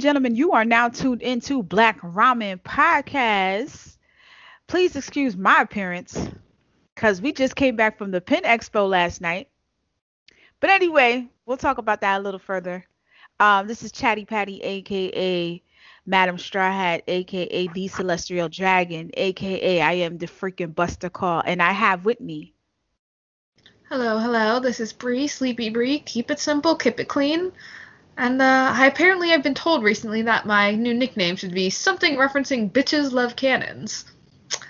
and gentlemen, you are now tuned into Black Ramen Podcast. Please excuse my appearance because we just came back from the Pin Expo last night. But anyway, we'll talk about that a little further. Um, this is Chatty Patty, aka Madam Straw Hat, aka the Celestial Dragon, aka I am the freaking Buster Call, and I have with me. Hello, hello. This is Bree, Sleepy Bree. Keep it simple, keep it clean. And uh, I apparently I've been told recently that my new nickname should be something referencing bitches love cannons.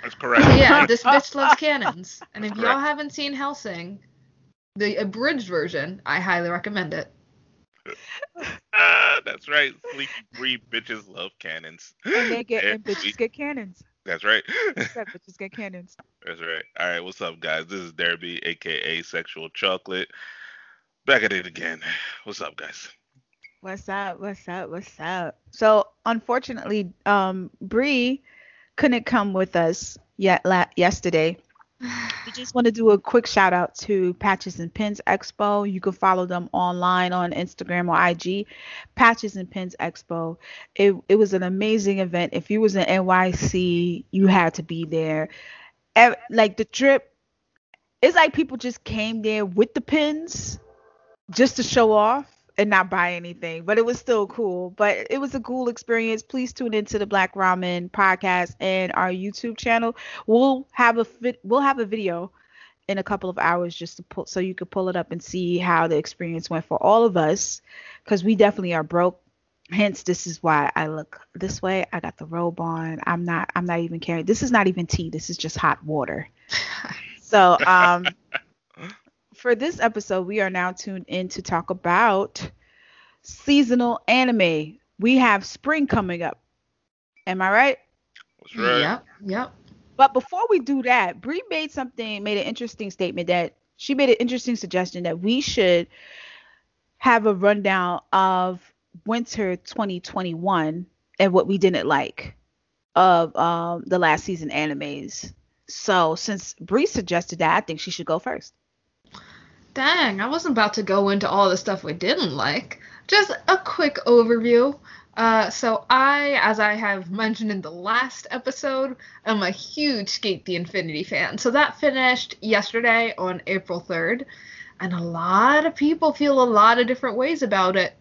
That's correct. yeah, this bitch loves cannons. And if That's y'all haven't seen Hellsing, the abridged version, I highly recommend it. Ah, that's right. Sleepy Bree bitches love cannons. And they get and bitches we- get cannons. That's right. Except bitches get cannons. That's right. All right, what's up, guys? This is Derby, aka Sexual Chocolate. Back at it again. What's up, guys? What's up? What's up? What's up? So unfortunately, um, Bree couldn't come with us yet la- yesterday. We just want to do a quick shout out to Patches and Pins Expo. You can follow them online on Instagram or IG. Patches and Pins Expo. It it was an amazing event. If you was in NYC, you had to be there. Like the trip, it's like people just came there with the pins just to show off and not buy anything, but it was still cool. But it was a cool experience. Please tune into the Black Ramen podcast and our YouTube channel. We'll have a we'll have a video in a couple of hours just to pull so you could pull it up and see how the experience went for all of us because we definitely are broke. Hence, this is why I look this way. I got the robe on. I'm not. I'm not even carrying. This is not even tea. This is just hot water. So, um, for this episode, we are now tuned in to talk about seasonal anime. We have spring coming up. Am I right? What's right? Yep, yep. But before we do that, Bree made something, made an interesting statement that she made an interesting suggestion that we should have a rundown of winter 2021 and what we didn't like of um, the last season animes. So since Bree suggested that, I think she should go first. Dang, I wasn't about to go into all the stuff we didn't like. Just a quick overview. Uh, so I, as I have mentioned in the last episode, am a huge Skate the Infinity fan. So that finished yesterday on April 3rd, and a lot of people feel a lot of different ways about it.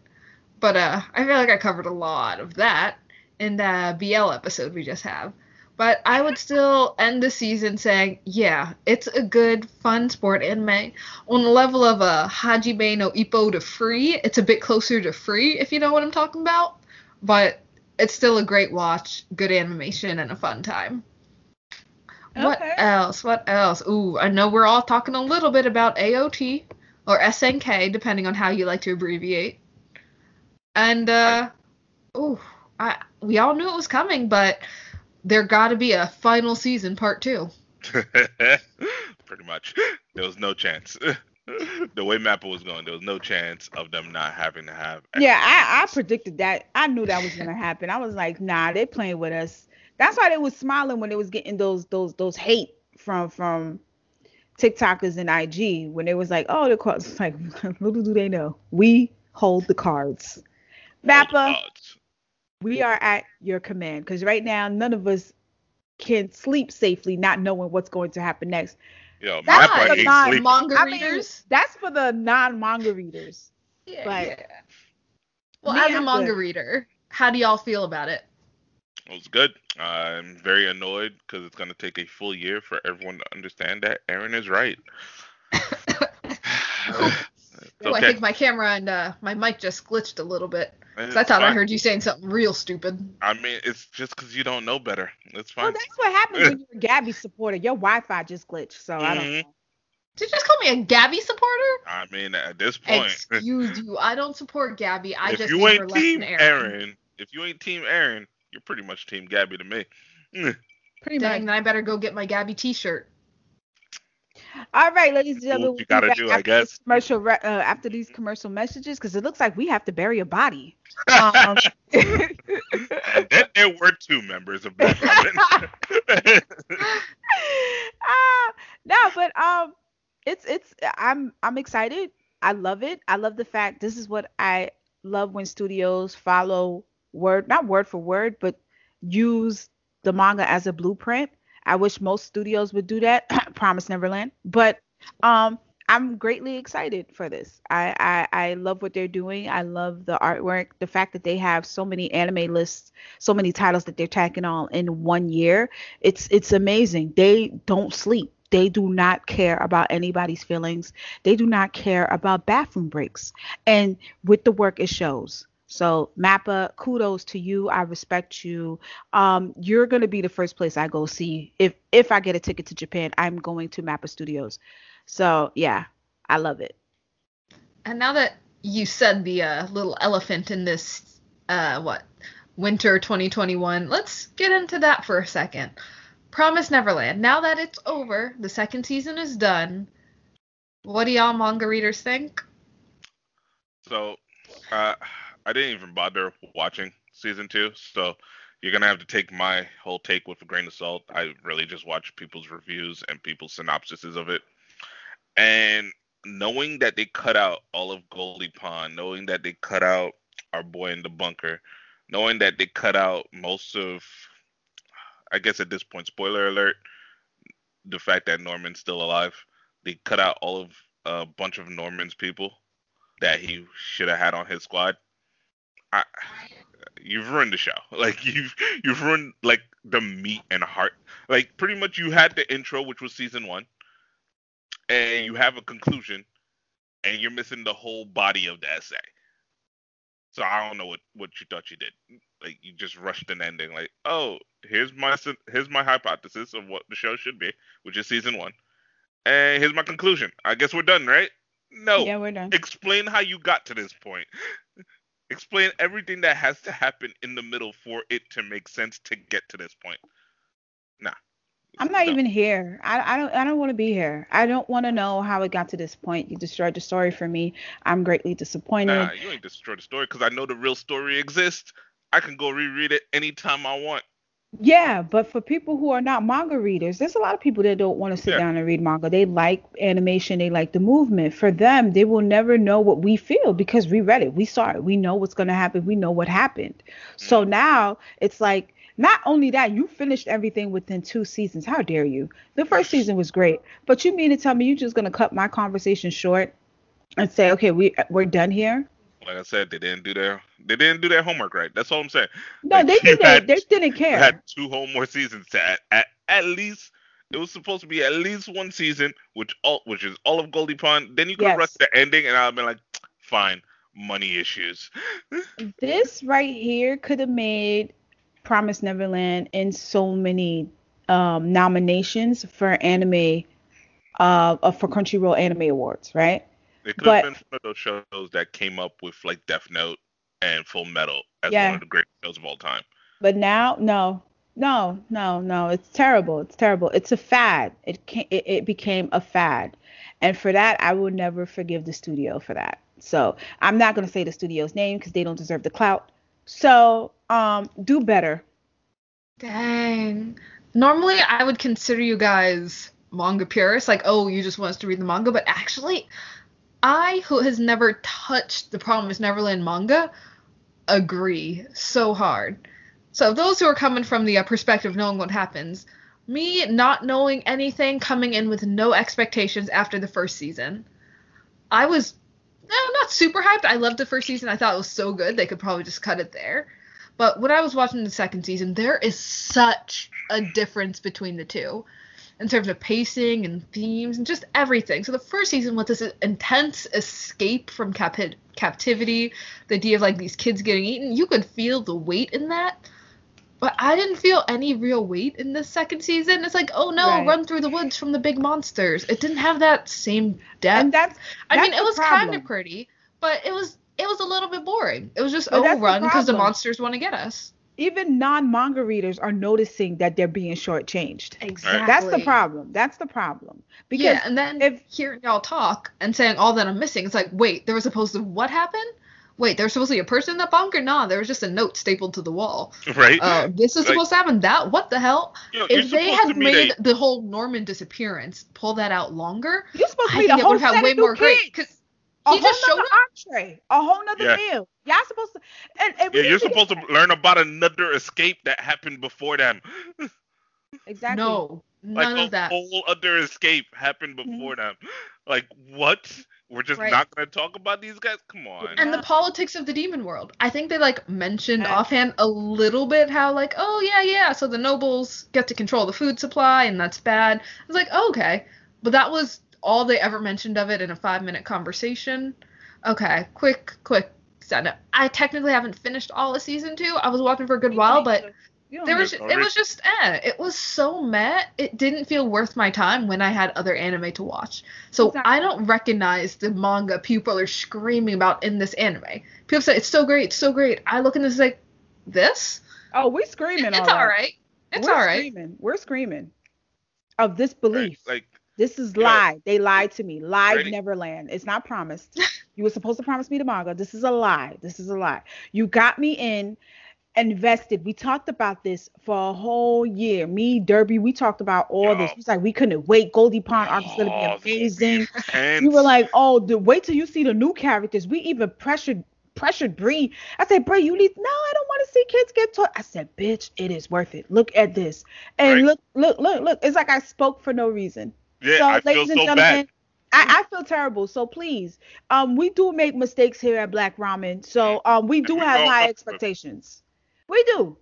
But uh, I feel like I covered a lot of that in the BL episode we just have. But I would still end the season saying, yeah, it's a good, fun sport anime. On the level of a Hajime no Ippo to Free, it's a bit closer to Free, if you know what I'm talking about. But it's still a great watch, good animation, and a fun time. What else? What else? Ooh, I know we're all talking a little bit about AOT or SNK, depending on how you like to abbreviate. And uh, ooh, I we all knew it was coming, but there got to be a final season part two. Pretty much. There was no chance. the way Mappa was going, there was no chance of them not having to have. Yeah, I, I predicted that. I knew that was gonna happen. I was like, nah, they playing with us. That's why they was smiling when they was getting those those those hate from from TikTokers and IG when they was like, oh, the cards. Like, little do they know, we hold the cards. Mappa, odds. We are at your command because right now none of us can sleep safely, not knowing what's going to happen next. Yo, That's Mappa the non- sleeping. manga I mean, readers. that's for the non-manga readers. Yeah, but- yeah. Well, as a I'm manga good. reader, how do y'all feel about it? It was good. I'm very annoyed because it's going to take a full year for everyone to understand that Eren is right. It's Oh, I think my camera and uh, my mic just glitched a little bit. I thought I heard you saying something real stupid. I mean, it's just because you don't know better. It's Well, fine. that's what happens when you're a Gabi supporter. Your Wi-Fi just glitched, so I don't Mhm. know. Did you just call me a Gabi supporter? I mean, at this point, Excuse you. I don't support Gabi. I if just you ain't team Eren. Eren. if you ain't team Eren, you're pretty much team Gabi to me. Pretty Dang, much. then I better go get my Gabi T-shirt. All right, ladies and gentlemen, what you gotta do, I guess. Commercial uh, after these commercial messages, because it looks like we have to bury a body. Um, and then there were two members of Black Robin. ah, no, but um, it's it's I'm I'm excited. I love it. I love the fact this is what I love when studios follow word not word for word, but use the manga as a blueprint. I wish most studios would do that. Promise Neverland. But um I'm greatly excited for this. I, I I love what they're doing. I love the artwork. The fact that they have so many anime lists, so many titles that they're tacking on in one year. It's it's amazing. They don't sleep. They do not care about anybody's feelings. They do not care about bathroom breaks. And with the work, it shows. So Mappa, kudos to you. I respect you. Um, you're gonna be the first place I go see if if I get a ticket to Japan. I'm going to Mappa Studios. So yeah, I love it. And now that you said the uh, little elephant in this, uh, what, winter 2021, let's get into that for a second. Promise Neverland. Now that it's over, the second season is done. What do y'all manga readers think? So, uh, I didn't even bother watching season two, so you're gonna have to take my whole take with a grain of salt. I really just watch people's reviews and people's synopsises of it, and knowing that they cut out all of Goldy Pond, knowing that they cut out our boy in the bunker, knowing that they cut out most of, I guess at this point, spoiler alert, the fact that Norman's still alive. They cut out all of a bunch of Norman's people that he should have had on his squad. I, you've ruined the show. Like you've you've ruined like the meat and heart. Like pretty much you had the intro, which was season one, and you have a conclusion, and you're missing the whole body of the essay. So I don't know what what you thought you did. Like you just rushed an ending. Like oh here's my here's my hypothesis of what the show should be, which is season one, and here's my conclusion. I guess we're done, right? No. Yeah, we're done. Explain how you got to this point. Explain everything that has to happen in the middle for it to make sense to get to this point. Nah. I'm not No. even here. I, I don't I don't want to be here. I don't want to know how it got to this point. You destroyed the story for me. I'm greatly disappointed. Nah, you ain't destroy the story because I know the real story exists. I can go reread it anytime I want. Yeah, but for people who are not manga readers, there's a lot of people that don't want to sit Yeah. down and read manga. They like animation, they like the movement. For them, they will never know what we feel because we read it, we saw it, we know what's going to happen, we know what happened. So mm. now it's like not only that, you finished everything within two seasons. How dare you? The first season was great, but you mean to tell me you're just going to cut my conversation short and say, "Okay, we we're done here"? Like I said, they didn't do their they didn't do their homework right. That's all I'm saying. No, Like, they didn't. had- They didn't care. had two whole more seasons to at, at at least it was supposed to be at least one season, which all which is all of Goldy Pond. Then you could Yes. rush the ending, and I've been like, fine, money issues. this right here could have made Promise Neverland in so many um, nominations for anime, uh, uh, for Crunchyroll Anime Awards, right? It could But- have been one of those shows that came up with like Death Note and Full Metal as Yeah. one of the greatest shows of all time. But now, no, no, no, no. It's terrible. It's terrible. It's a fad. It can it, it became a fad, and for that, I will never forgive the studio for that. So I'm not gonna say the studio's name because they don't deserve the clout. So um, do better. Dang. Normally, I would consider you guys manga purists, like, oh, you just want us to read the manga, but actually, I, who has never touched the Promised Neverland manga, agree so hard. So, those who are coming from the uh, perspective knowing what happens, me not knowing anything, coming in with no expectations after the first season, I was no, not super hyped. I loved the first season. I thought it was so good. They could probably just cut it there. But when I was watching the second season, there is such a difference between the two in terms of pacing and themes and just everything. So the first season was this intense escape from capi- captivity, the idea of like these kids getting eaten. You could feel the weight in that. But I didn't feel any real weight in the second season. It's like, oh no, Right. run through the woods from the big monsters. It didn't have that same depth. And that's I mean, it was kind of pretty, but it was it was a little bit boring. It was just But oh run because the problem. monsters want to get us. Even non-manga readers are noticing that they're being shortchanged. Exactly. That's the problem. That's the problem. Because yeah, and then if- hearing y'all talk and saying all that I'm missing, it's like, wait, there was supposed to what happened? Wait, there was supposed to be a person in that bunker? Nah, there was just a note stapled to the wall. Right? Uh, this is Like- supposed to happen. That what the hell? You know, If they had made a- the whole Norman disappearance, pull that out longer, you're supposed to be the whole have way of more new great. kids. Cause a He whole just showed nother entree, a whole nother Yeah. meal. Y'all supposed to, and, and yeah, you're supposed to learn about another escape that happened before them. exactly. No, Like none a of that. whole other escape happened Mm-hmm. before them. Like what? We're just Right. not gonna talk about these guys? Come on. And the politics of the demon world. I think they like mentioned Yeah. offhand a little bit how like, oh yeah, yeah, so the nobles get to control the food supply and that's bad. I was like, oh, okay. But that was all they ever mentioned of it in a five minute conversation. Okay, quick, quick side note. I technically haven't finished all of season two. I was watching for a good while, but You there was it was just eh. It was so meh. It didn't feel worth my time when I had other anime to watch. So Exactly. I don't recognize the manga people are screaming about in this anime. People say it's so great, it's so great. I look at this like this. Oh, we're screaming. It's all all right. It's we're all right. Screaming. We're screaming of this Right, belief. Like This is Yo. lie. They lied to me. Lied Ready? Neverland. It's not promised. you were supposed to promise me the manga. This is a lie. This is a lie. You got me in invested. We talked about this for a whole year. Me, Derby, we talked about all this. Yo. We was like, we couldn't wait. Goldy Pond arc is gonna Oh, be amazing. You were like, oh, the, wait till you see the new characters. We even pressured pressured Bree. I said, Bree, you need no, I don't want to see kids get taught. I said, bitch, it is worth it. Look at this. And Right. look, look, look, look. It's like I spoke for no reason. Yeah, so, I feel ladies and so gentlemen, bad. I, I feel terrible. So please, um, we do make mistakes here at Black Ramen. So um, we do we have high expectations. We do.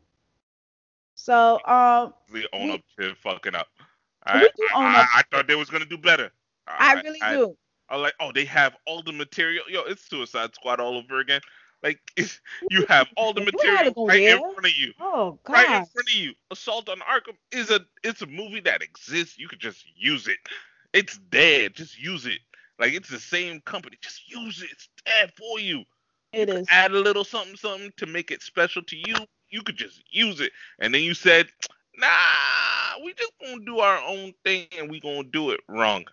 So um, We own we- up to fucking up. We I, do own I, up. I thought they was gonna do better. I really do. I like, oh, they have all the material. Yo, it's Suicide Squad all over again. Like, it's, you have all the You to material right in front of you. Oh God. Right in front of you. Assault on Arkham is a it's a movie that exists. You could just use it. It's there. Just use it. Like it's the same company. Just use it. It's there for you. It is. Add a little something something to make it special to you. You could just use it. And then you said, nah, we just gonna do our own thing and we gonna do it wrong.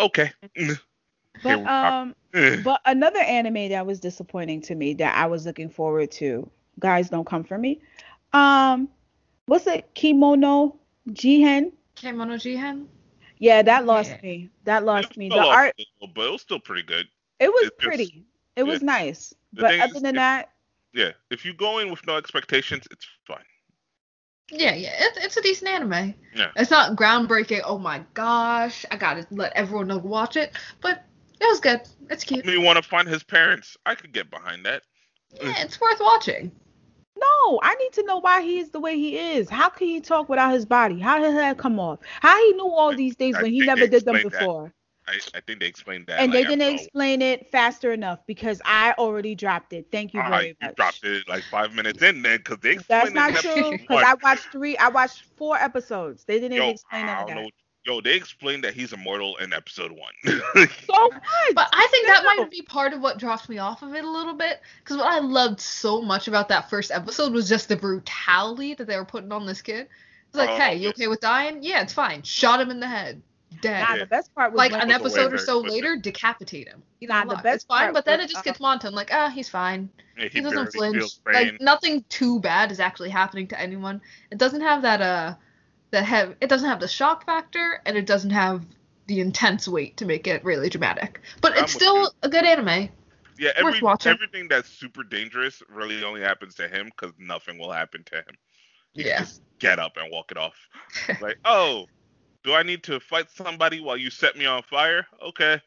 Okay. Here But um, but another anime that was disappointing to me that I was looking forward to. Guys, don't come for me. Um, what's it? Kemono Jihen. Kemono Jihen. Yeah, that lost Yeah. me. That lost me. The fell art, little, but it was still pretty good. it was it's just- pretty. It was yeah. nice. The But other is, than if- that, Yeah. If you go in with no expectations, it's fine. Yeah, yeah, it's it's a decent anime. Yeah. It's not groundbreaking. Oh my gosh, I gotta let everyone know to watch it. But it was good. It's cute. Me want to find his parents. I could get behind that. Yeah, it's worth watching. no, I need to know why he is the way he is. How can he talk without his body? How did that come off? How he knew all these things I when he never did them before? I, I think they explained that. and like, they didn't after a explain it faster enough because I already dropped it. Thank you Ah, very you much. dropped it like five minutes in then because they That's explained not it in true because. I watched three. I watched four episodes. They didn't Yo, explain I don't that. know. Yo, they explained that he's immortal in episode one. So what? But I think that might be part of what dropped me off of it a little bit. Because what I loved so much about that first episode was just the brutality that they were putting on this kid. It's like, Oh, hey, you yeah. okay with dying? Yeah, it's fine. Shot him in the head. Dead. Nah, Yeah. the best part was like an episode or so with the- later, decapitate him. You Nah, know, the look, best it's fine, part but then was, it just uh, gets on to him like, ah, he's fine. Yeah, He, doesn't flinch. Like nothing too bad is actually happening to anyone. It doesn't have that uh, the have it doesn't have the shock factor, and it doesn't have the intense weight to make it really dramatic. But I'm it's still a good anime. yeah, worth every, watching. everything that's super dangerous really only happens to him because nothing will happen to him. He can Yeah. just get up and walk it off. like, oh, do I need to fight somebody while you set me on fire? Okay,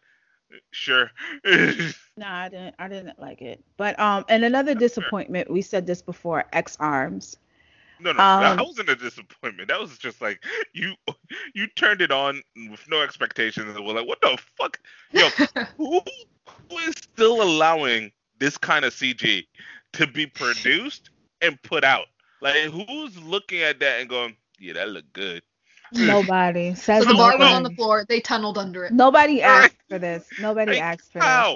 sure. Nah, I didn't. I didn't like it. But um, and another disappointment. We said this before. X Arms. No, no, Um, that wasn't a disappointment. That was just like you you turned it on with no expectations and were like, what the fuck? Yo, who, who is still allowing this kind of CG to be produced and put out? Like, who's looking at that and going, yeah, that looked good? Nobody so says the bar was on the floor. They tunneled under it. Nobody asked for this. Nobody Like, asked for this.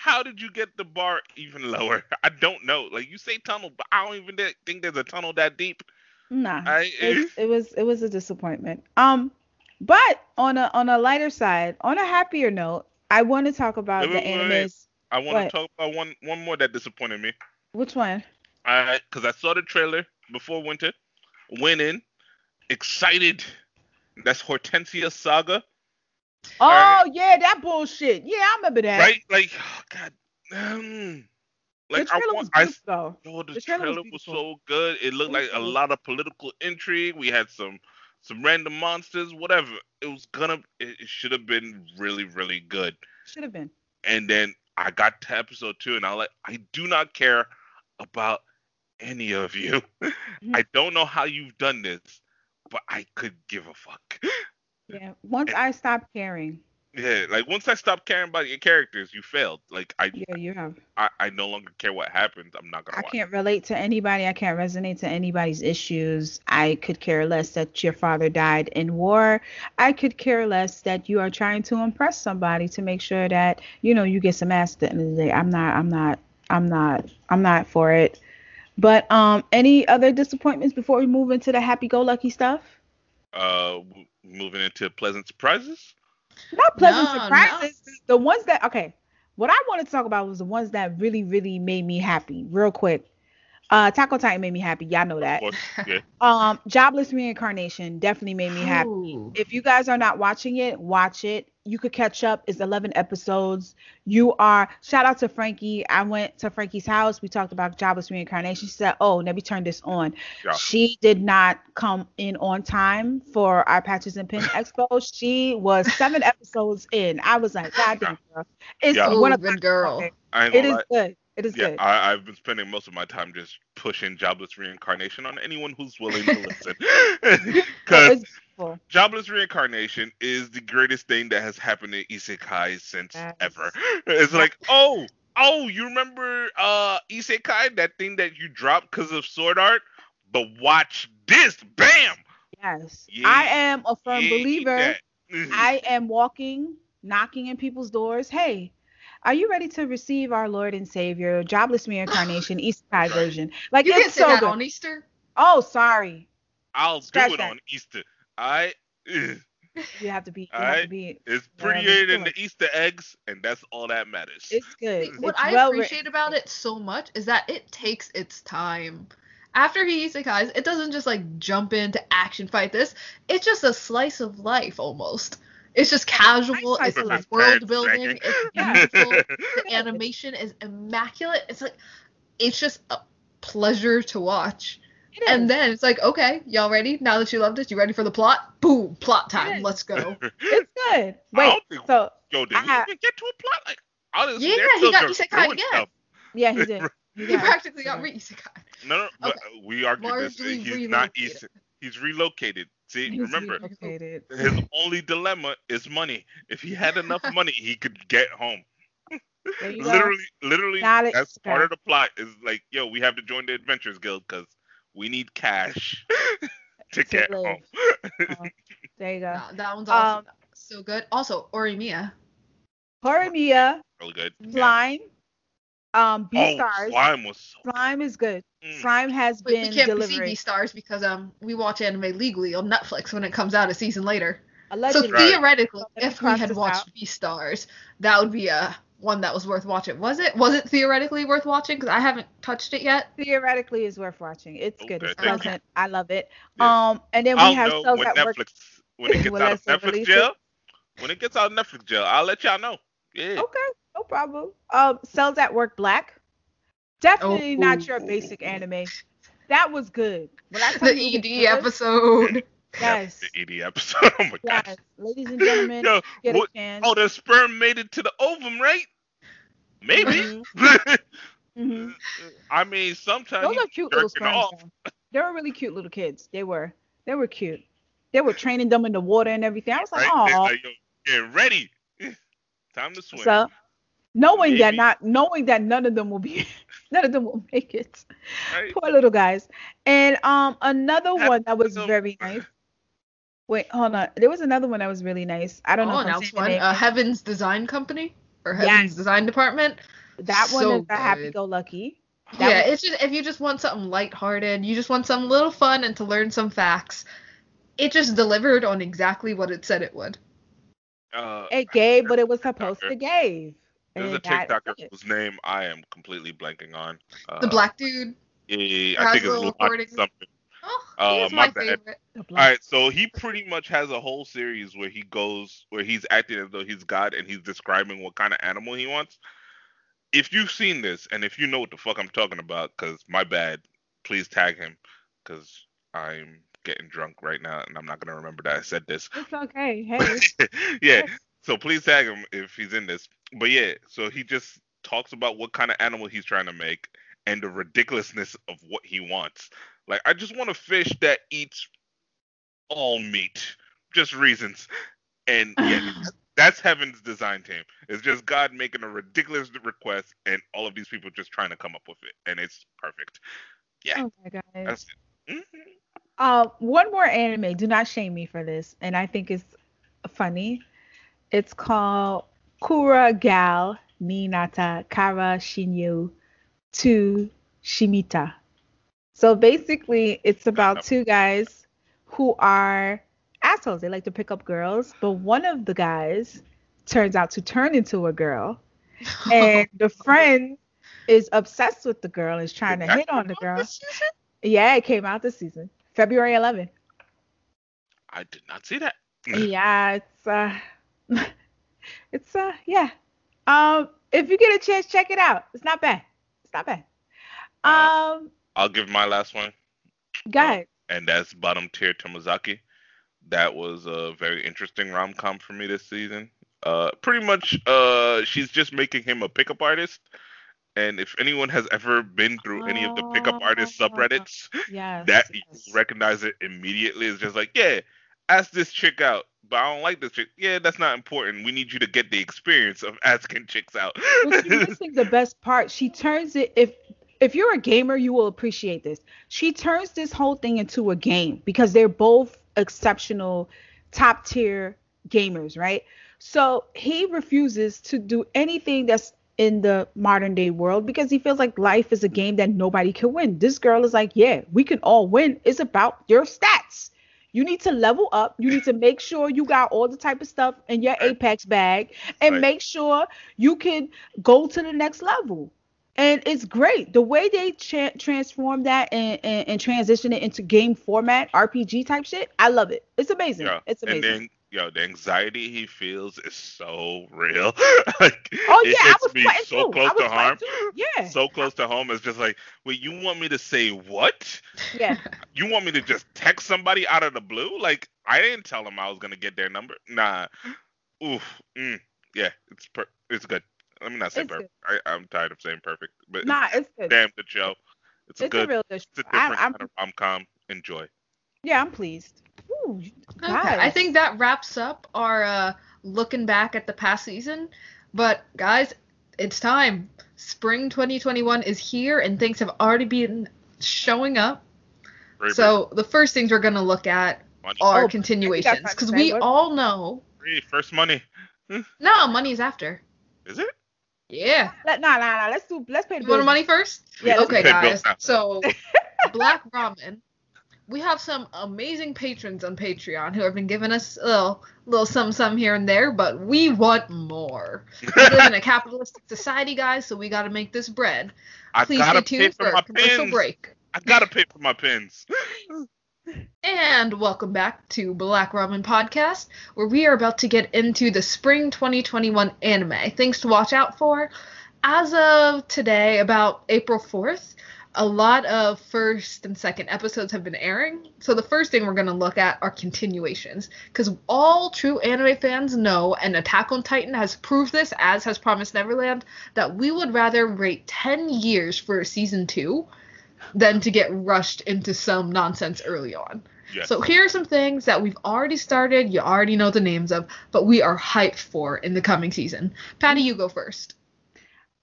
How? Did you get the bar even lower? I don't know. Like you say tunnel, but I don't even think there's a tunnel that deep. Nah. I, It, it was it was a disappointment. Um, but on a on a lighter side, on a happier note, I want to talk about Wait, the wait, wait. I want What? to talk about one one more that disappointed me. Which one? I because I saw the trailer before winter, went in, excited. That's Hortensia Saga. Oh Alright. yeah, that bullshit. Yeah, I remember that. Right? Like, oh, God. Um, like, the I want. was I though. Oh, the, The trailer trailer, was was, so good. It looked like a lot of political intrigue. We had some some random monsters, whatever. It was gonna. It, it should have been really, really good. Should have been. And then I got to episode two, and I like. I do not care about any of you. I don't know how you've done this, but I could give a fuck. Yeah. Once I stopped caring. Yeah, like once I stopped caring about your characters, you failed. Like I, Yeah, you have. I, I no longer care what happens. I'm not gonna I watch. can't relate to anybody. I can't resonate to anybody's issues. I could care less that your father died in war. I could care less that you are trying to impress somebody to make sure that you know you get some ass at the end of the day. I'm not. I'm not. I'm not. I'm not for it. But um, any other disappointments before we move into the happy-go-lucky stuff? Uh, moving into pleasant surprises. Not pleasant No, surprises. The ones that okay. What I wanted to talk about was the ones that really, really made me happy. Real quick. Uh, Taco Titan made me happy. Y'all know that. Yeah. Um, Jobless Reincarnation definitely made me happy. Ooh. If you guys are not watching it, watch it. You could catch up. It's 11 episodes. You are. Shout out to Frankie. I went to Frankie's house. We talked about Jobless Reincarnation. She said, "Oh, let me turn this on." Yeah. She did not come in on time for our Patches and Pin Expo. She was seven episodes in. I was like, "God damn, girl!" It's Yeah. one Ooh, of good girl. I ain't It gonna is lie. good. It is Yeah, good. I, I've been spending most of my time just pushing jobless reincarnation on anyone who's willing to listen. Because jobless reincarnation is the greatest thing that has happened to isekai since Yes. ever. It's like, oh, oh, you remember uh isekai, that thing that you dropped because of sword art? But watch this, bam! Yes, Yeah, I am a firm Yeah, believer. I am walking, knocking in people's doors. Hey, are you ready to receive our Lord and Savior, Jobless Me Reincarnation, Eastside version? Like You can it's say so that good. on Easter. Oh, sorry. I'll do it that. on Easter. I You have to be. You have to Alright. be. it's prettier than the Easter eggs, and that's all that matters. It's good. See, what It's I well appreciate written. about it so much is that it takes its time. After he isekais, it doesn't just like jump into action fight this. It's just a slice of life almost. It's just casual. slice It's of life. world building. It's beautiful. the animation is immaculate. It's like it's just a pleasure to watch. And then it's like, okay, y'all ready? Now that you loved it, you ready for the plot? Boom, plot time. Let's go. it's good. Wait. think- So Yo, did I he ha- even get to a plot? Like, honestly, Yeah, they're he still got just isekai doing again. stuff. yeah, he did. He He got- practically got yeah. re-isekai. No, no, but we argued this. Largely He's not relocated. East. He's relocated. See, He's remember, relocated. his only dilemma is money. If he had enough money, he could get home. There you go. Literally, literally, that's part of the plot. Is like, yo, we have to join the Adventurers Guild because we need cash to To get live. home. There you go. Nah, that one's awesome. Um, so good. Also, Orimiya. Horimiya, really good. Yeah. Slime, um, Oh, Beastars. slime was so. Slime is good. Mm. Slime has But been we can't see. Beastars because um we watch anime legally on Netflix when it comes out a season later. Allegedly. So theoretically, So let me if we had watched. Beastars, that would be a one that was worth watching. Was it? Was it theoretically worth watching? Because I haven't touched it yet. theoretically is worth watching. It's good. It's thank you. I love it. Yeah. Um, and then we I'll have know when at work. Netflix when it gets out of Netflix Netflix release jail. When it gets out of Netflix jail, I'll let y'all know. Yeah. Okay, no problem. Um, cells at work black. Definitely not your Oh. basic anime. That was good. When I The you it was ED good, episode. Yes. The ED episode. Oh my Yes, gosh. ladies and gentlemen, Yo, get a chance. oh, the sperm made it to the ovum, right? Maybe. Mhm, mhm. I mean, sometimes Those are cute little jerking sperms. They were really cute little kids. They were. They were cute. They were training them in the water and everything. I was like, right? Oh. like, get ready. Time to swim. So, knowing that not knowing that none of them will be, none of them will make it. right? Poor little guys. And um, another Happy one that was little- very nice. Wait, hold on. There was another one that was really nice. I don't know Oh, if I'm now saying it's the one. Uh, Heaven's Design Company or Heaven's Yes. Design Department. that one so is a happy-go-lucky That yeah, was- it's just if you just want something lighthearted, you just want something little fun and to learn some facts. It just delivered on exactly what it said it would. Uh, It gave what it was supposed to give. There's a And that TikToker whose name I am completely blanking on. Uh, The black dude. Yeah, has I a think it's little Lodge recording. something. Oh, Uh, he's my my, favorite. The All black- right, so he pretty much has a whole series where he goes where he's acting as though he's God and he's describing what kind of animal he wants. If you've seen this and if you know what the fuck I'm talking about, because my bad, please tag him, because I'm getting drunk right now and I'm not gonna remember that I said this. It's okay. Hey. yeah, so please tag him if he's in this. But yeah, so he just talks about what kind of animal he's trying to make and the ridiculousness of what he wants. Like, I just want a fish that eats all meat, just reasons. And yeah, that's heaven's design team. It's just God making a ridiculous request and all of these people just trying to come up with it, and it's perfect. Yeah, oh my god. that's it. Mhm. Uh, one more anime. Do not shame me for this, and I think it's funny. It's called Kura Gal Ninata Kara Shinyu to Shimita. So basically, it's about two guys who are assholes. They like to pick up girls, but one of the guys turns out to turn into a girl, and the friend is obsessed with the girl, is trying to Did that hit on the girl. Yeah, it came out this season, February 11th. I did not see that. yeah, it's uh, it's uh, yeah. Um, if you get a chance, check it out. It's not bad. It's not bad. Uh, Um, I'll give my last one. go ahead. and that's bottom tier Tomozaki. That was a very interesting rom com for me this season. Uh, pretty much, uh, she's just making him a pickup artist. And if anyone has ever been through any of the pickup artist Oh. subreddits, Yes. that yes. you recognize it immediately. It's just like, yeah, ask this chick out, but I don't like this chick. Yeah, that's not important. We need you to get the experience of asking chicks out. You're missing the best part. She turns it if if you're a gamer, you will appreciate this. She turns this whole thing into a game because they're both exceptional top tier gamers, right? So he refuses to do anything that's in the modern day world because he feels like life is a game that nobody can win. This girl is like, yeah, we can all win. It's about your stats. You need to level up. You need to make sure you got all the type of stuff in your Apex bag and Right. make sure you can go to the next level. And it's great. The way they cha- transform that and, and, and transition it into game format, RPG type shit, I love it. It's amazing. Yeah, It's and amazing. then yo, the anxiety he feels is so real. like, oh, it yeah, I hits was me so too. close I was to harm. too. Yeah. So close to home. It's just like, wait, you want me to say what? yeah. You want me to just text somebody out of the blue? Like, I didn't tell them I was gonna get their number. Nah. Oof. Mm. Yeah, it's per- it's good. Let me not say It's perfect. I, I'm tired of saying perfect, but Nah, it's good. damn good show. It's, it's a good. a real good it's a different I, I'm, kind of rom com. Enjoy. yeah, I'm pleased. Ooh, Okay. I think that wraps up our uh, looking back at the past season. But guys, it's time. Spring 2021 is here, and things have already been showing up. Very So the first things we're gonna look at money. are Oh, continuations, because we what- all know. Free, first money. No, money's after. Is it? Yeah. Let, nah, nah, nah. Let's do. Let's pay the You want bills. money first? Yeah, Okay, guys. So, Black Ramen. We have some amazing patrons on Patreon who have been giving us a little, little some, some here and there, but we want more. We live in a capitalistic society, guys, so we got to make this bread. I Please stay pay tuned for for my a commercial pins. break. I gotta pay for my pins. And welcome back to Black Ramen Podcast, where we are about to get into the spring 2021 anime. Things to watch out for. As of today, about April 4th, a lot of first and second episodes have been airing. So the first thing we're going to look at are continuations. Because all true anime fans know, and Attack on Titan has proved this, as has Promised Neverland, that we would rather wait 10 years for season 2 than to get rushed into some nonsense early on. Yes. So here are some things that we've already started, you already know the names of, but we are hyped for in the coming season. Patty, you go first.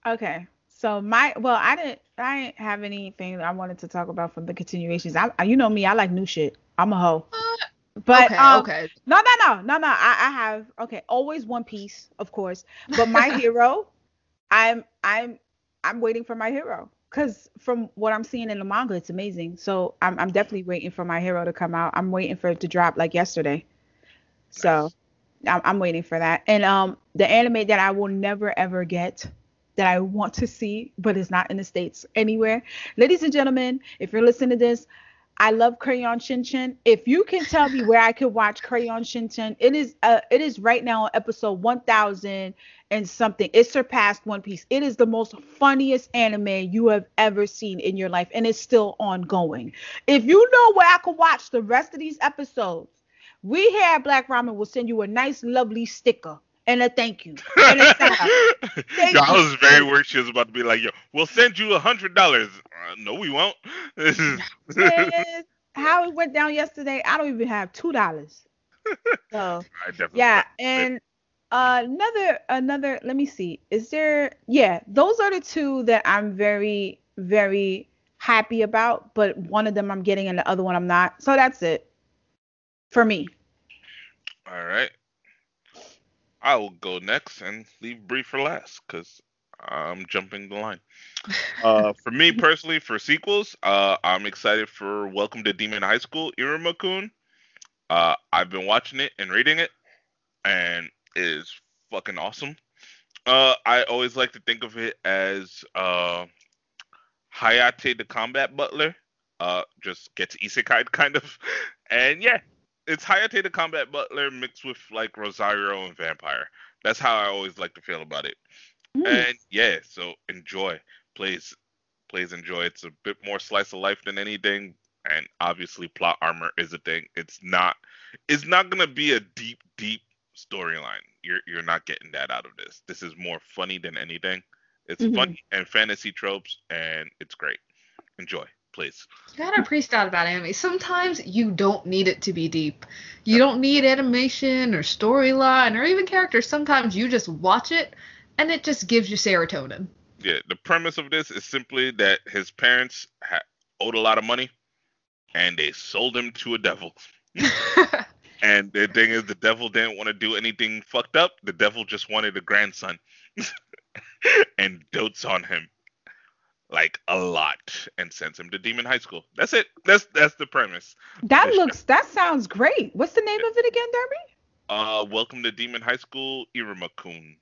Okay. So my well, I didn't I didn't have anything I wanted to talk about from the continuations. I, I- you know me, I like new shit. I'm a hoe. But okay, um, okay. no, no, no, no, no. I, I have okay. Always One Piece, of course. But my hero, I'm I'm I'm waiting for my hero because from what I'm seeing in the manga, it's amazing. So I'm I'm definitely waiting for my hero to come out. I'm waiting for it to drop like yesterday. So I'm, I'm waiting for that. And um, the anime that I will never ever get that I want to see, but is not in the states anywhere. Ladies and gentlemen, if you're listening to this, I love Crayon Shin-chan. If you can tell me where I could watch Crayon Shin-chan, it is uh it is right now on episode 1000 and something. It surpassed One Piece. It is the most funniest anime you have ever seen in your life and it's still ongoing. If you know where I could watch the rest of these episodes, we here at Black Ramen will send you a nice lovely sticker and a thank you. And a. Thank yo, I was very worried she was about to be like, yo, we'll send you a hundred dollars. Uh, no, we won't. How it went down yesterday, I don't even have two dollars. So yeah, and uh, another another. Let me see. Is there? Yeah, those are the two that I'm very very happy about. But one of them I'm getting, and the other one I'm not. So that's it for me. All right. I will go next and leave Bree for last because I'm jumping the line. Uh, for me personally, for sequels, uh, I'm excited for Welcome to Demon High School, Iruma-kun. Uh, I've been watching it and reading it, and it is fucking awesome. Uh, I always like to think of it as uh, Hayate the Combat Butler. Uh, just gets isekai kind of, and yeah, it's Hayate the Combat Butler mixed with like Rosario and Vampire. That's how I always like to feel about it. Mm. And yeah, so enjoy. Please, please enjoy. It's a bit more slice of life than anything, and obviously plot armor is a thing. It's not. It's not gonna be a deep, deep storyline. You're you're not getting that out of this. This is more funny than anything. It's Mhm. funny and fantasy tropes, and it's great. Enjoy, please. You gotta appreciate that about anime. Sometimes you don't need it to be deep. You don't need animation or storyline or even characters. Sometimes you just watch it and it just gives you serotonin. Yeah, the premise of this is simply that his parents ha- owed a lot of money, and they sold him to a devil. And the thing is, the devil didn't want to do anything fucked up. The devil just wanted a grandson, and dotes on him like a lot, and sends him to demon high school. That's it. That's that's the premise. That looks. That sounds great. What's the name of it again, Derby? Uh, welcome to demon high school, Iruma-kun.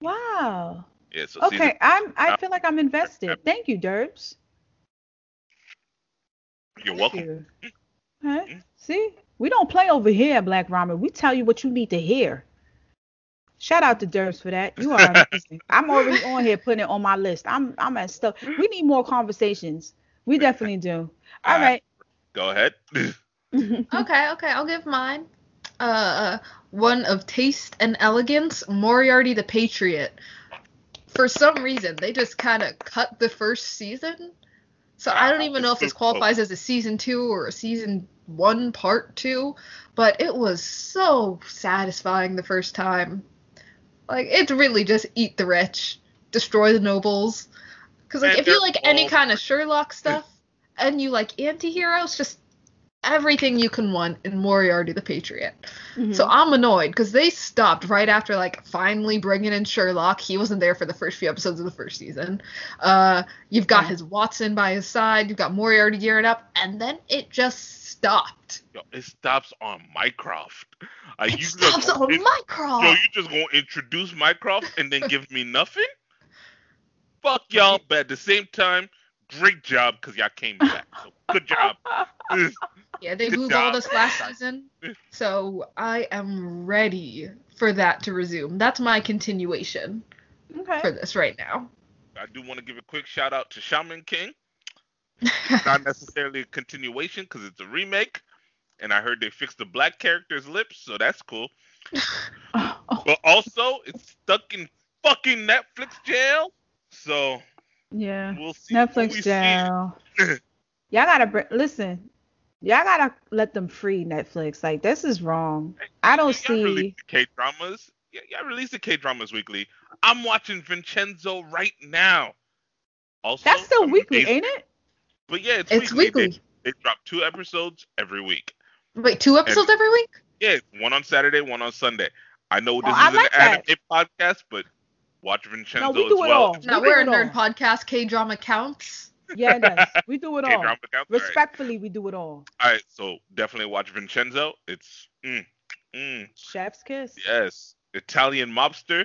Wow. Yeah, so Okay, season, I'm. I feel like I'm invested. Thank you, Derbs. you're Thank welcome. you. Huh? Mhm. See, we don't play over here Black Ramen. We tell you what you need to hear. Shout out to Derbs for that. You are amazing. I'm already on here putting it on my list. I'm I'm at stuff. We need more conversations. We definitely do. All Alright. right. Go ahead. okay, okay, I'll give mine. Uh, one of taste and elegance, Moriarty the Patriot. For some reason, they just kind of cut the first season. So I don't even know if this qualifies as a season two or a season one part two, but it was so satisfying the first time. Like it's really just eat the rich, destroy the nobles. Cause like And if you like any kind of Sherlock stuff and you like anti-heroes, just everything you can want in Moriarty the Patriot. Mhm. So I'm annoyed because they stopped right after like finally bringing in Sherlock. He wasn't there for the first few episodes of the first season. Uh, you've got Yeah. his Watson by his side. You've got Moriarty gearing up, and then it just stopped. Yo, it stops on Mycroft. Are It you stops on gonna in- Mycroft. Yo, you just gonna introduce Mycroft and then give me nothing? Fuck y'all, but at the same time, great job because y'all came back. So good job. Yeah, they Good moved all this last season, so I am ready for that to resume. That's my continuation for this right now. I do want to give a quick shout out to Shaman King. Not necessarily a continuation because it's a remake, and I heard they fixed the black character's lips, so that's cool. Oh, But also, it's stuck in fucking Netflix jail, so yeah. we'll see. Netflix jail. Y'all gotta br- listen. Y'all gotta let them free Netflix. Like this is wrong. I don't Y'all see. release the K dramas. Yeah, y'all release the K dramas weekly. I'm watching Vincenzo right now. Also, That's still weekly, amazing- ain't it? But yeah, it's, it's weekly. weekly. They, they drop two episodes every week. Wait, two episodes every week? Yeah, one on Saturday, one on Sunday. I know oh, this Oh, is like an that. anime podcast, but watch Vincenzo we as do it well. all. No, We do we're a nerd all. podcast. K drama counts. Yeah. We do it all. All right. Respectfully, we do it all. All right, so definitely watch Vincenzo. It's mm, mm, Chef's kiss. yes, Italian mobster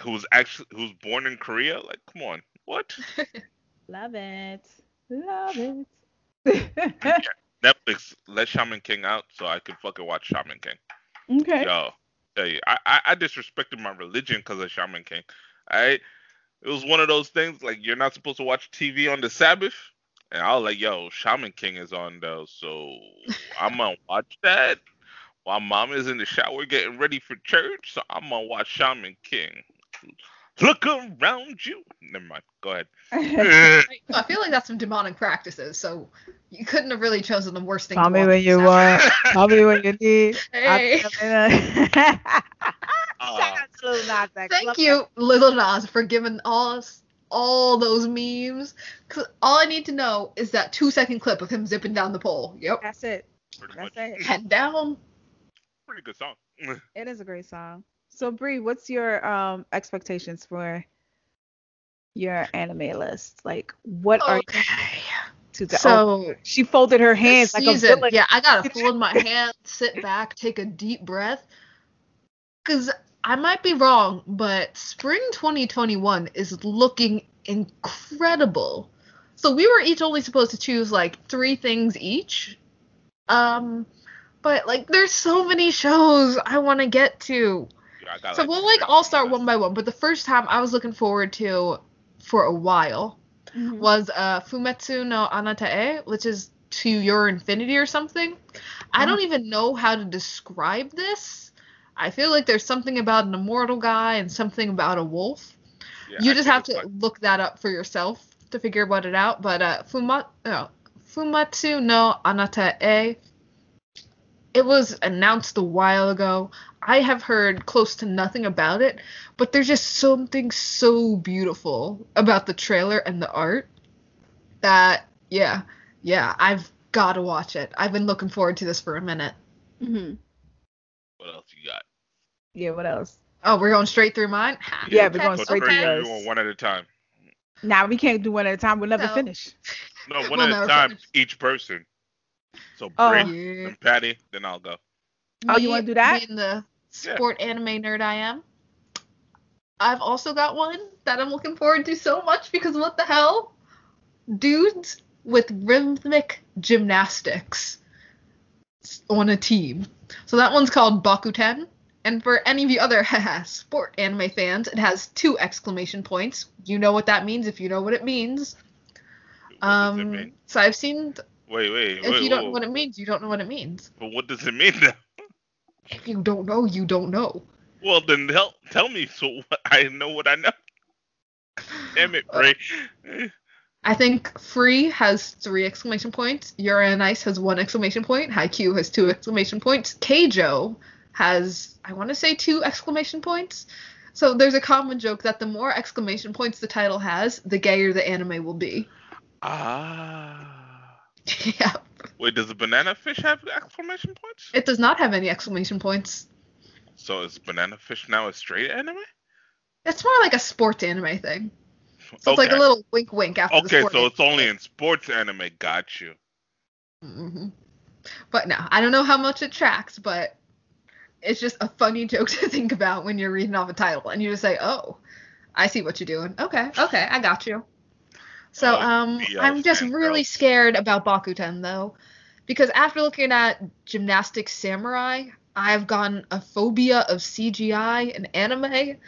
who's actually who's born in Korea. Like, come on, what? Love it. Love it. Netflix let Shaman King out so I could fucking watch Shaman King. okay. Yo, tell you, I, I, I disrespected my religion because of Shaman King. I it was one of those things like you're not supposed to watch TV on the Sabbath, and I was like, yo, Shaman King is on though, so I'm gonna watch that while mom is in the shower getting ready for church. So I'm gonna watch Shaman King. Look around you. Never mind. Go ahead. I feel like that's some demonic practices, so you couldn't have really chosen the worst thing. Call to me when you this want. after. Call me when you need. Hey. Shout out to Lil Nas X. Thank Love you, Little Nas, for giving us all those memes. Cause all I need to know is that two second clip of him zipping down the pole. Yep. That's it. pretty That's much. it. Head down. Pretty good song. It is a great song. So Bree, what's your um expectations for your anime list? Like, what are you Okay. to the? oh, So she folded her hands like a villain. yeah, I gotta fold my hands, sit back, take a deep breath, cause I might be wrong, but spring 2021 is looking incredible. So we were each only supposed to choose like three things each. Um, but like there's so many shows I want to get to. Yeah, I got, So like, we'll like all start one by one. But the first time I was looking forward to for a while Mhm. was uh Fumetsu no Anatae, which is to your infinity or something. I don't even know how to describe this. I feel like there's something about an immortal guy and something about a wolf. Yeah, you I just have to like- look that up for yourself to figure what it out. But uh Fuma no, Fumatsu no Anatae it was announced a while ago. I have heard close to nothing about it, but there's just something so beautiful about the trailer and the art that yeah, yeah, I've got to watch it. I've been looking forward to this for a minute. Mhm. What else you got? Yeah. What else? Oh, we're going straight through mine. Ha, Yeah, we're okay, going straight three, to yours. you one at a time. Now we can't do one at a time. We'll never No. finish. No, one We'll at a time, finish. each person. So Oh. Bree, Yeah. then Patty, then I'll go. Oh, you wanna do that? Being the sport anime nerd I am, I've also got one that I'm looking forward to so much because what the hell? Dudes with rhythmic gymnastics on a team. So that one's called Bakuten. And for any of you other sport anime fans, it has two exclamation points. You know what that means if you know what it means. What does it Um, mean? so I've seen. Wait, wait, If wait. you don't know what it means, you don't know what it means. But what does it mean? If you don't know, you don't know. Well, then tell tell me so I know what I know. Damn it, Bree. I think Free has three exclamation points. Yuri on Ice has one exclamation point. Haikyuu has two exclamation points. Keijo has, I want to say, two exclamation points. So there's a common joke that the more exclamation points the title has, the gayer the anime will be. Ah. yeah. Wait, does the banana fish have exclamation points? It does not have any exclamation points. So is banana fish now a straight anime? It's more like a sports anime thing. So it's like a little wink wink after Okay, so it's only in sports anime. Got you. Mm-hmm. But no, I don't know how much it tracks, but it's just a funny joke to think about when you're reading off a title and you just say, "Oh, I see what you're doing. Okay, okay, I got you." So Oh, um, I'm just really scared about Bakuten though, because after looking at Gymnastic Samurai, I've gotten a phobia of CGI and anime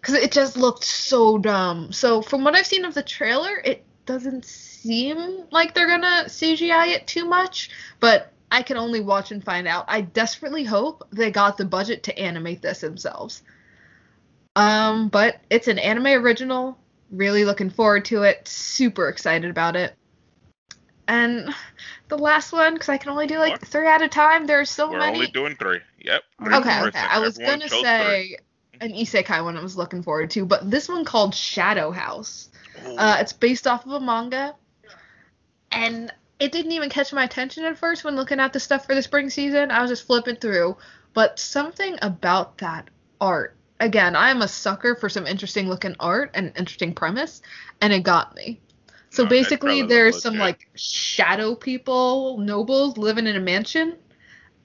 because it just looked so dumb. So from what I've seen of the trailer, it doesn't seem like they're gonna CGI it too much, but I can only watch and find out. I desperately hope they got the budget to animate this themselves. Um, but it's an anime original. Really looking forward to it. Super excited about it. And the last one, because I can only do like What? three at a time. There's so We're many. only doing three. Yep. Three Okay, okay. I was Everyone gonna say an isekai one I was looking forward to, but this one called Shadow House. Uh, it's based off of a manga, and it didn't even catch my attention at first when looking at the stuff for the spring season. I was just flipping through, but something about that art. Again, I am a sucker for some interesting looking art and interesting premise, and it got me. So basically, there's some legit. like shadow people, nobles living in a mansion,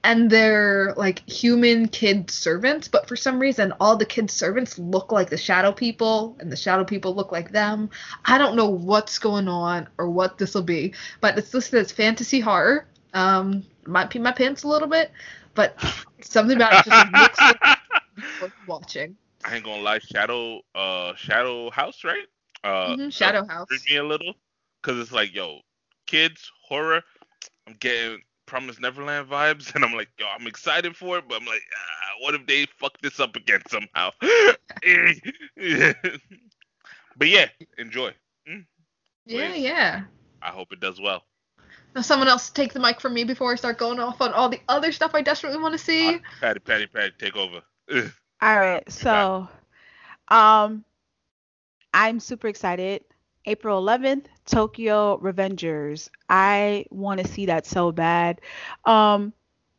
and they're like human kid servants, but for some reason all the kid servants look like the shadow people and the shadow people look like them. I don't know what's going on or what this will be, but it's listed as fantasy horror. Um, might pee my pants a little bit, but something about it just looks like worth watching. I ain't gonna lie, Shadow, uh, Shadow House, right? Uh, Mhm, Shadow House. Me a little, cause it's like, yo, kids horror. I'm getting Promise Neverland vibes, and I'm like, yo, I'm excited for it, but I'm like, ah, what if they fuck this up again somehow? but yeah, enjoy. Yeah, Please. yeah. I hope it does well. Now someone else take the mic from me before I start going off on all the other stuff I desperately want to see. Uh, Patty, Patty, Patty, take over. Ugh. All right. So, um, I'm super excited. April 11th, Tokyo Revengers. I want to see that so bad. Um,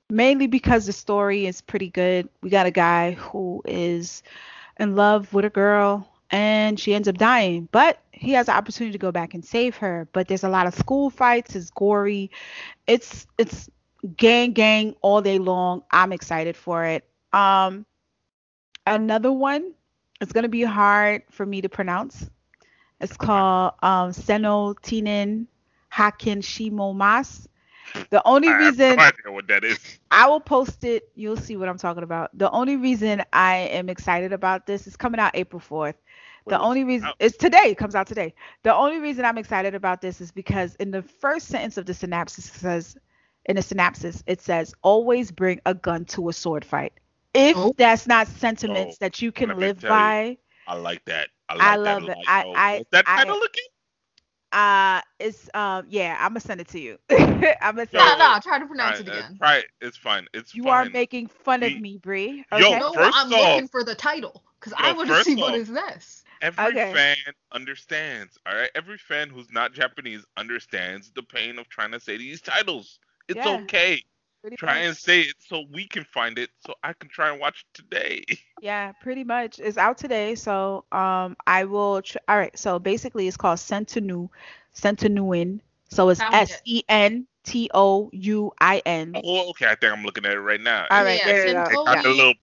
mainly because the story is pretty good. We got a guy who is in love with a girl and she ends up dying, but he has the opportunity to go back and save her. But there's a lot of school fights, it's gory. It's it's gang gang all day long. I'm excited for it. Um another one it's going to be hard for me to pronounce. It's called um, Seno Tinen Hakin Shimo Mas. The only I have reason no idea what that is. I will post it, you'll see what I'm talking about. The only reason I am excited about this is coming out April 4th. When The only reason out? it's today, it comes out today. The only reason I'm excited about this is because in the first sentence of the synopsis it says in the synopsis it says always bring a gun to a sword fight. If Oh. that's not sentiments Oh, that you can live tell you. by, I like that. I like I love a it. lot. I- Yo, I- what's that I- title again? uh it's um yeah, I'm gonna send it to you. I'm gonna send Yo, Nah, it. nah, try to pronounce Alright, it uh, again. Try it. It's fine. It's You fine. are making fun of We- me, Bree. Yo, Okay? No, first I'm off- looking for the title because I want to see what off- is this. Every Okay. fan understands. All right. Every fan who's not Japanese understands the pain of trying to say these titles. It's Yeah. okay. Pretty Try much. and say it so we can find it, so I can try and watch it today. Yeah, pretty much. It's out today, so um I will tr- all right, so basically it's called Sentinu Sentinuin. So it's Found it. S E N T O U I N. oh, okay. I think I'm looking at it right now. All It- right, Yeah, there you Sento- go. it got Yeah. the little,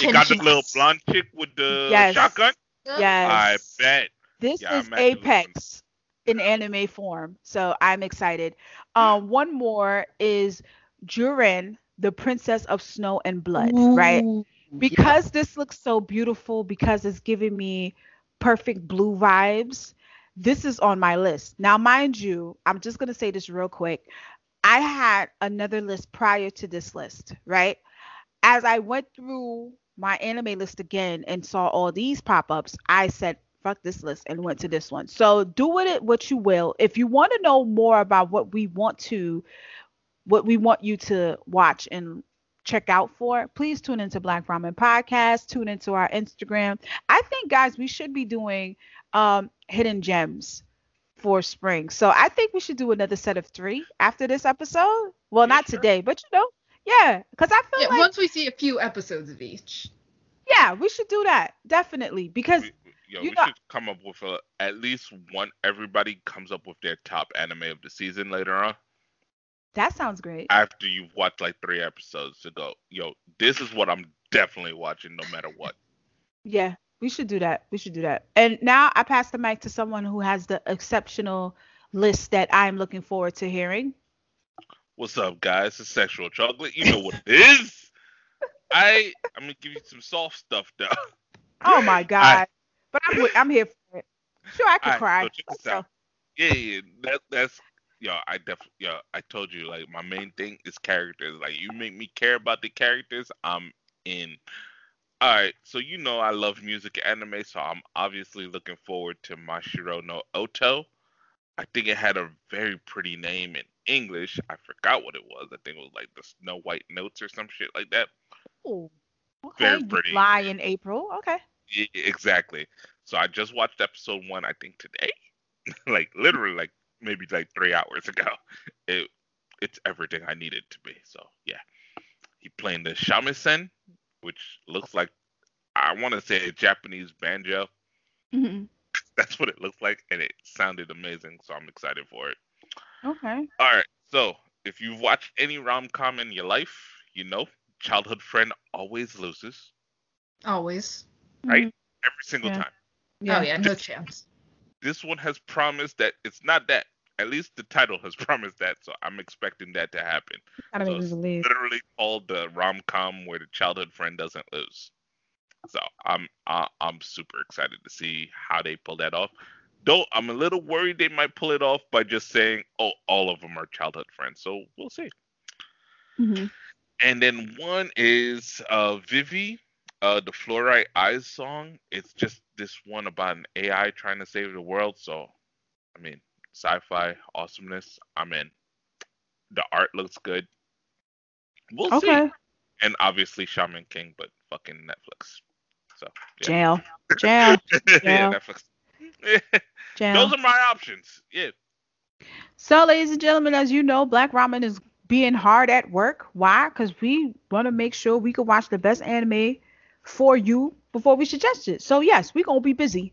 it got the little blonde chick with the Yes. shotgun. Yes. I bet. This Yeah, is I'm actually looking. Apex in anime form, so I'm excited. Um one more is Joran, the Princess of Snow and Blood, right? Ooh, because this looks so beautiful because it's giving me perfect blue vibes this is on my list. Now mind you i'm just going to say this real quick. I had another list prior to this list right? As i went through my anime list again and saw all these pop-ups i said fuck this list and went to this one. So do with it what you will. If you want to know more about what we want to what we want you to watch and check out for, please tune into Black Ramen Podcast, tune into our Instagram. I think guys, we should be doing um hidden gems for spring. So I think we should do another set of 3 after this episode. Well, not sure. today, but you know, yeah, cuz I feel Yeah, like once we see a few episodes of each. yeah, we should do that. Definitely because We, yo, you we know- should come up with a, at least one. Everybody comes up with their top anime of the season later on. That sounds great. After you've watched like three episodes to go, yo, this is what I'm definitely watching no matter what. Yeah, we should do that. We should do that. And now I pass the mic to someone who has the exceptional list that I'm looking forward to hearing. What's up, guys? It's sexual chocolate. You know what it is. I I'm gonna give you some soft stuff though. Oh my god! but I'm I'm here for it. Sure, I could Alright, cry. so check this So- out. Yeah, yeah, that that's yo. I definitely yo. I told you like my main thing is characters. Like you make me care about the characters, I'm in. All right, so you know I love music and anime, so I'm obviously looking forward to Mashiro no Oto. I think it had a very pretty name in English. I forgot what it was. I think it was like the Snow White Notes or some shit like that. Ooh, okay. Very pretty. Lie in April. Okay. Yeah, exactly. So I just watched episode one, I think today, like literally like maybe like three hours ago. It it's everything I needed to be. So yeah, he playing the shamisen, which looks like I want to say a Japanese banjo. Mhm. That's what it looks like, and it sounded amazing. So I'm excited for it. Okay. All right, so if you've watched any rom com in your life, you know, childhood friend always loses, Always. right? Mhm. Every single Yeah. time. Oh yeah, no Just- chance. This one has promised that it's not that. At least the title has promised that, so I'm expecting that to happen. Gotta make So it's believe. Literally called the rom com where the childhood friend doesn't lose. So I'm I, I'm super excited to see how they pull that off. Though I'm a little worried they might pull it off by just saying, "Oh, all of them are childhood friends." So we'll see. hmm And then one is uh Vivy, uh the Fluorite Eyes song. It's just this one about an AI trying to save the world. So I mean, sci-fi awesomeness. I'm in. The art looks good. We'll see. And obviously Shaman King, but fucking Netflix. So yeah. Jail. Jail. yeah, Yeah. Netflix. Jail. Those are my options. Yeah. So, ladies and gentlemen, as you know, Black Ramen is being hard at work. Why? Because we want to make sure we can watch the best anime for you before we suggest it. So, yes, we're going to be busy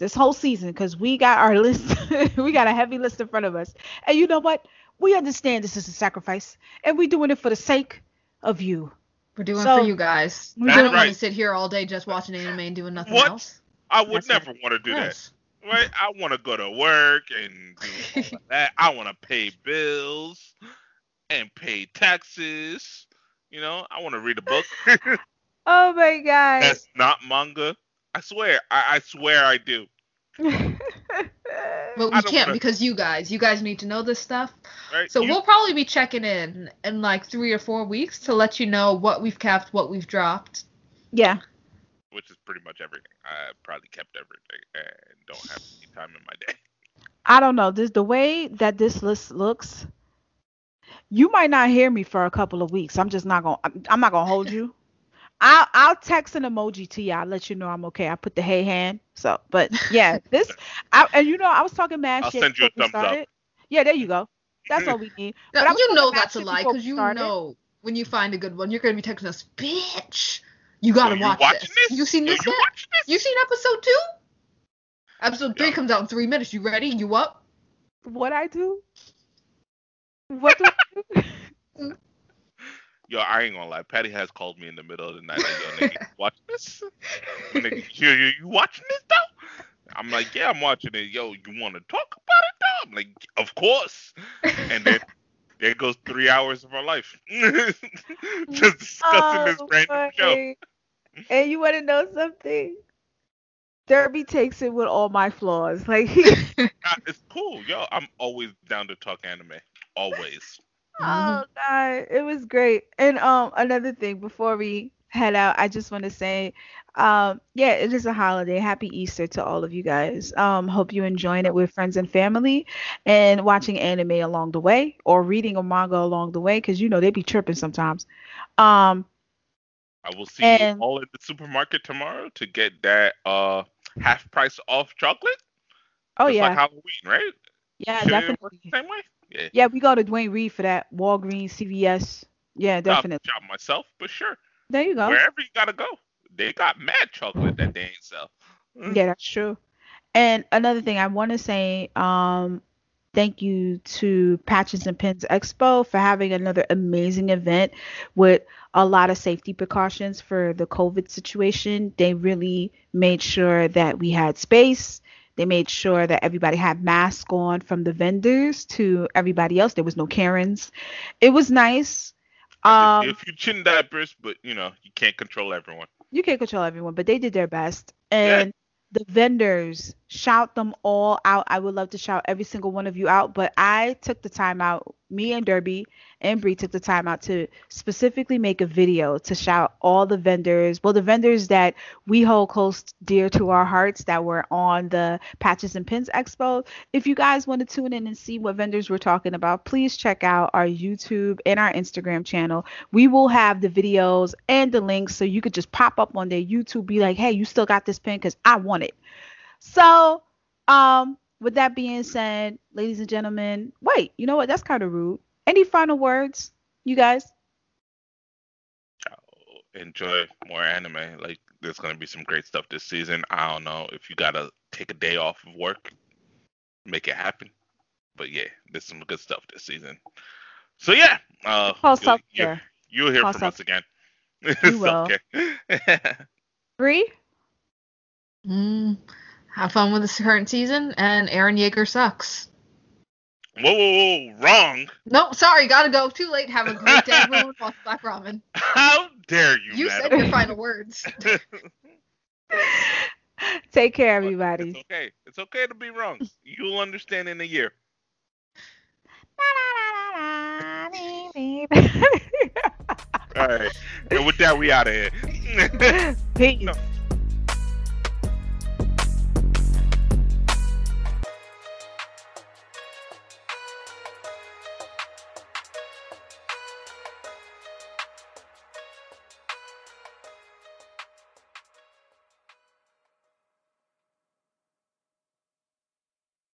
this whole season because we got our list. we got a heavy list in front of us. And you know what? We understand this is a sacrifice, and we're doing it for the sake of you. We're doing So- for you guys. We're I don't want to sit here all day just watching anime and doing nothing What? else. I would That's right. never want to do that. Right? I want to go to work and do all that. I want to pay bills and pay taxes. You know, I want to read a book. Oh my God. That's not manga. I swear. I, I swear I do. But we can't wanna- because you guys, you guys need to know this stuff. Right? So You- we'll probably be checking in in like three or four weeks to let you know what we've kept, what we've dropped. yeah. which is pretty much everything. I probably kept everything and don't have any time in my day. I don't know. This the way that this list looks. You might not hear me for a couple of weeks. I'm just not gonna. I'm, I'm not gonna hold you. I'll I'll text an emoji to you. I'll let you know I'm okay. I put the hey hand. So, but yeah, this. I, and you know, I was talking mad I'll shit send you a before we thumbs up. Yeah, there you go. That's all we need. But I was you know that's a shit lie because you started. know when you find a good one, you're gonna be texting us, bitch. You gotta Yo, you watch this. this? You seen Yo, this you yet? this? You seen episode two? Episode three Yo. comes out in three minutes. You ready? You up? What I do? What do I do? Yo, I ain't gonna lie. Patty has called me in the middle of the night. Like, Yo, nigga, you watching this? nigga, you, you, you watching this though? I'm like, yeah, I'm watching it. Yo, you want to talk about it though? I'm like, of course. And then there goes three hours of our life just discussing this Oh, random show. And you want to know something? Derby takes it with all my flaws. Like It's cool, yo. I'm always down to talk anime. Always. Oh God, it was great. And um, another thing before we head out, I just want to say, um, yeah, it is a holiday. Happy Easter to all of you guys. Um, hope you enjoying it with friends and family, and watching anime along the way, or reading a manga along the way, because you know they be tripping sometimes. Um, I will see And- you all at the supermarket tomorrow to get that uh half price off chocolate. oh Just yeah, like Halloween, right? yeah, Should definitely. same way? Yeah. Yeah, we go to Duane Reade for that Walgreens, CVS. Yeah, definitely. shop myself, but sure. There you go. Wherever you gotta go. They got mad chocolate that they ain't sell. Yeah, that's true. And another thing I want to say, um, thank you to Patches and Pins Expo for having another amazing event with a lot of safety precautions for the COVID situation. They really made sure that we had space. They made sure that everybody had masks on from the vendors to everybody else. There was no Karens. It was nice. Um, if you chin diapers, but you know, you can't control everyone. you can't control everyone, but they did their best. Yeah. And the vendors, shout them all out. I would love to shout every single one of you out, but I took the time out. Me and Derby and Bree took the time out to specifically make a video to shout all the vendors. Well, the vendors that we hold close dear to our hearts that were on the Patches and Pins Expo. If you guys want to tune in and see what vendors we're talking about, please check out our YouTube and our Instagram channel. We will have the videos and the links so you could just pop up on their YouTube, be like, hey, you still got this pin because I want it. So, um, with that being said, ladies and gentlemen, wait, you know what? That's kind of rude. Any final words, you guys? Enjoy more anime. Like there's gonna be some great stuff this season. I don't know if you gotta take a day off of work, make it happen. But yeah, there's some good stuff this season. So yeah, uh, Call your, self your, care. You'll hear Toss from up. us again. You will. okay. Bree? Mm, have fun with this current season, and Eren Yeager sucks. whoa, whoa, whoa, wrong. No, sorry, gotta go. Too late. Have a great day, everyone. Watch Black Ramen. How dare you, You said your final words. Take care, It's everybody. okay. It's okay to be wrong. You'll understand in a year. All right. And with that, we out of here. Peace. No.